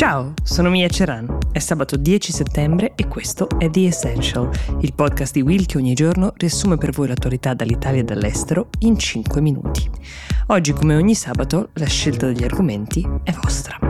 Ciao, sono Mia Ceran. È sabato 10 settembre e questo è The Essential, il podcast di Will che ogni giorno riassume per voi l'attualità dall'Italia e dall'estero in 5 minuti. Oggi, come ogni sabato, la scelta degli argomenti è vostra.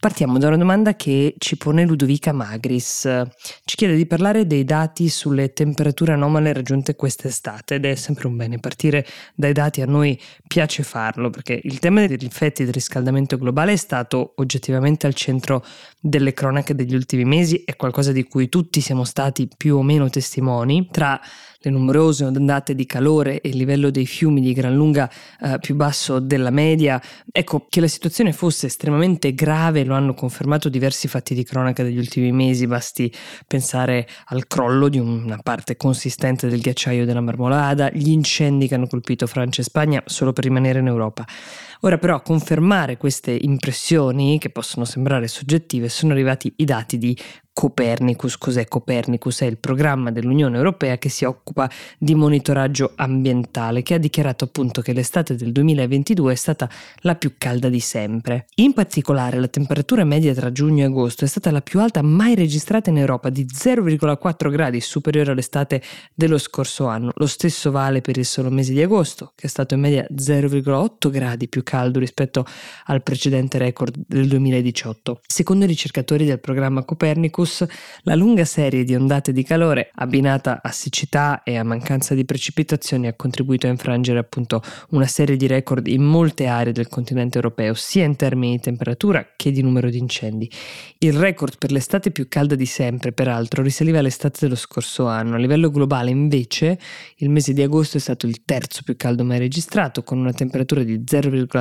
Partiamo da una domanda che ci pone Ludovica Magris. Ci chiede di parlare dei dati sulle temperature anomale raggiunte quest'estate ed è sempre un bene partire dai dati, a noi piace farlo perché il tema degli effetti del riscaldamento globale è stato oggettivamente al centro delle cronache degli ultimi mesi, è qualcosa di cui tutti siamo stati più o meno testimoni, tra le numerose ondate di calore e il livello dei fiumi di gran lunga eh, più basso della media. Ecco, che la situazione fosse estremamente grave lo hanno confermato diversi fatti di cronaca degli ultimi mesi, basti pensare al crollo di una parte consistente del ghiacciaio della Marmolada, gli incendi che hanno colpito Francia e Spagna solo per rimanere in Europa. Ora però a confermare queste impressioni, che possono sembrare soggettive, sono arrivati i dati di Copernicus. Cos'è Copernicus? È il programma dell'Unione Europea che si occupa di monitoraggio ambientale, che ha dichiarato appunto che l'estate del 2022 è stata la più calda di sempre. In particolare la temperatura media tra giugno e agosto è stata la più alta mai registrata in Europa, di 0,4 gradi superiore all'estate dello scorso anno. Lo stesso vale per il solo mese di agosto, che è stato in media 0,8 gradi più caldo rispetto al precedente record del 2018. Secondo i ricercatori del programma Copernicus, la lunga serie di ondate di calore abbinata a siccità e a mancanza di precipitazioni ha contribuito a infrangere appunto una serie di record in molte aree del continente europeo, sia in termini di temperatura che di numero di incendi. Il record per l'estate più calda di sempre, peraltro, risaliva all'estate dello scorso anno. A livello globale, invece, il mese di agosto è stato il terzo più caldo mai registrato, con una temperatura di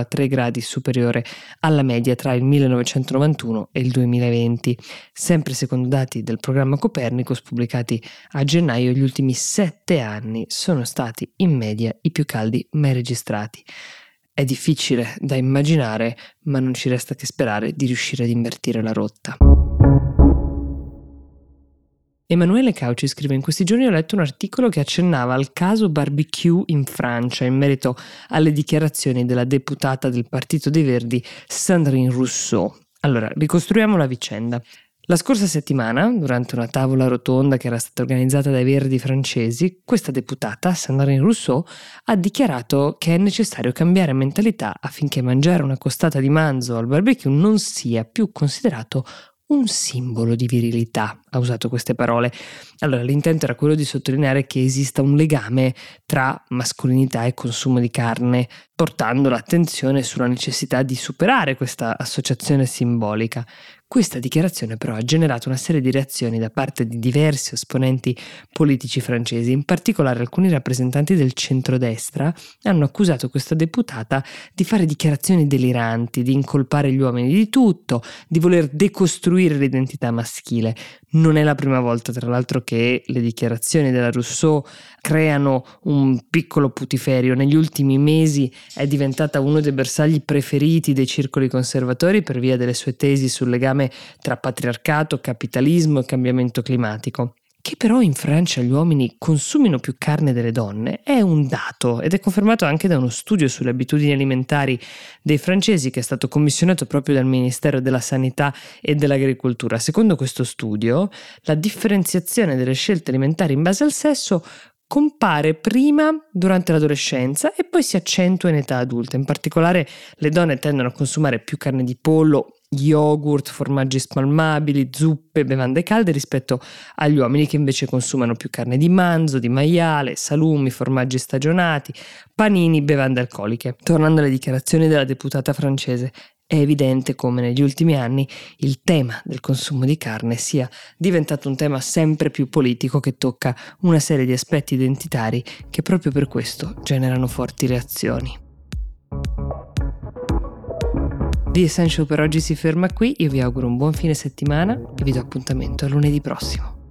0,3 gradi superiore alla media tra il 1991 e il 2020. Sempre secondo dati del programma Copernicus pubblicati a gennaio, gli ultimi sette anni sono stati in media i più caldi mai registrati. È difficile da immaginare, ma non ci resta che sperare di riuscire ad invertire la rotta. Emanuele Cauci scrive in questi giorni ho letto un articolo che accennava al caso barbecue in Francia in merito alle dichiarazioni della deputata del Partito dei Verdi Sandrine Rousseau. Allora, ricostruiamo la vicenda. La scorsa settimana, durante una tavola rotonda che era stata organizzata dai Verdi francesi, questa deputata, Sandrine Rousseau, ha dichiarato che è necessario cambiare mentalità affinché mangiare una costata di manzo al barbecue non sia più considerato un simbolo di virilità, ha usato queste parole. Allora, l'intento era quello di sottolineare che esista un legame tra mascolinità e consumo di carne, portando l'attenzione sulla necessità di superare questa associazione simbolica. Questa dichiarazione però ha generato una serie di reazioni da parte di diversi esponenti politici francesi, in particolare alcuni rappresentanti del centrodestra hanno accusato questa deputata di fare dichiarazioni deliranti, di incolpare gli uomini di tutto, di voler decostruire l'identità maschile. Non è la prima volta, tra l'altro, che le dichiarazioni della Rousseau creano un piccolo putiferio. Negli ultimi mesi è diventata uno dei bersagli preferiti dei circoli conservatori per via delle sue tesi sul legame tra patriarcato, capitalismo e cambiamento climatico. Che però in Francia gli uomini consumino più carne delle donne è un dato ed è confermato anche da uno studio sulle abitudini alimentari dei francesi che è stato commissionato proprio dal Ministero della Sanità e dell'Agricoltura. Secondo questo studio, la differenziazione delle scelte alimentari in base al sesso compare prima durante l'adolescenza e poi si accentua in età adulta. In particolare le donne tendono a consumare più carne di pollo, yogurt, formaggi spalmabili, zuppe, bevande calde rispetto agli uomini che invece consumano più carne di manzo, di maiale, salumi, formaggi stagionati, panini, bevande alcoliche. Tornando alle dichiarazioni della deputata francese, è evidente come negli ultimi anni il tema del consumo di carne sia diventato un tema sempre più politico che tocca una serie di aspetti identitari che proprio per questo generano forti reazioni. The Essential per oggi si ferma qui, io vi auguro un buon fine settimana e vi do appuntamento a lunedì prossimo.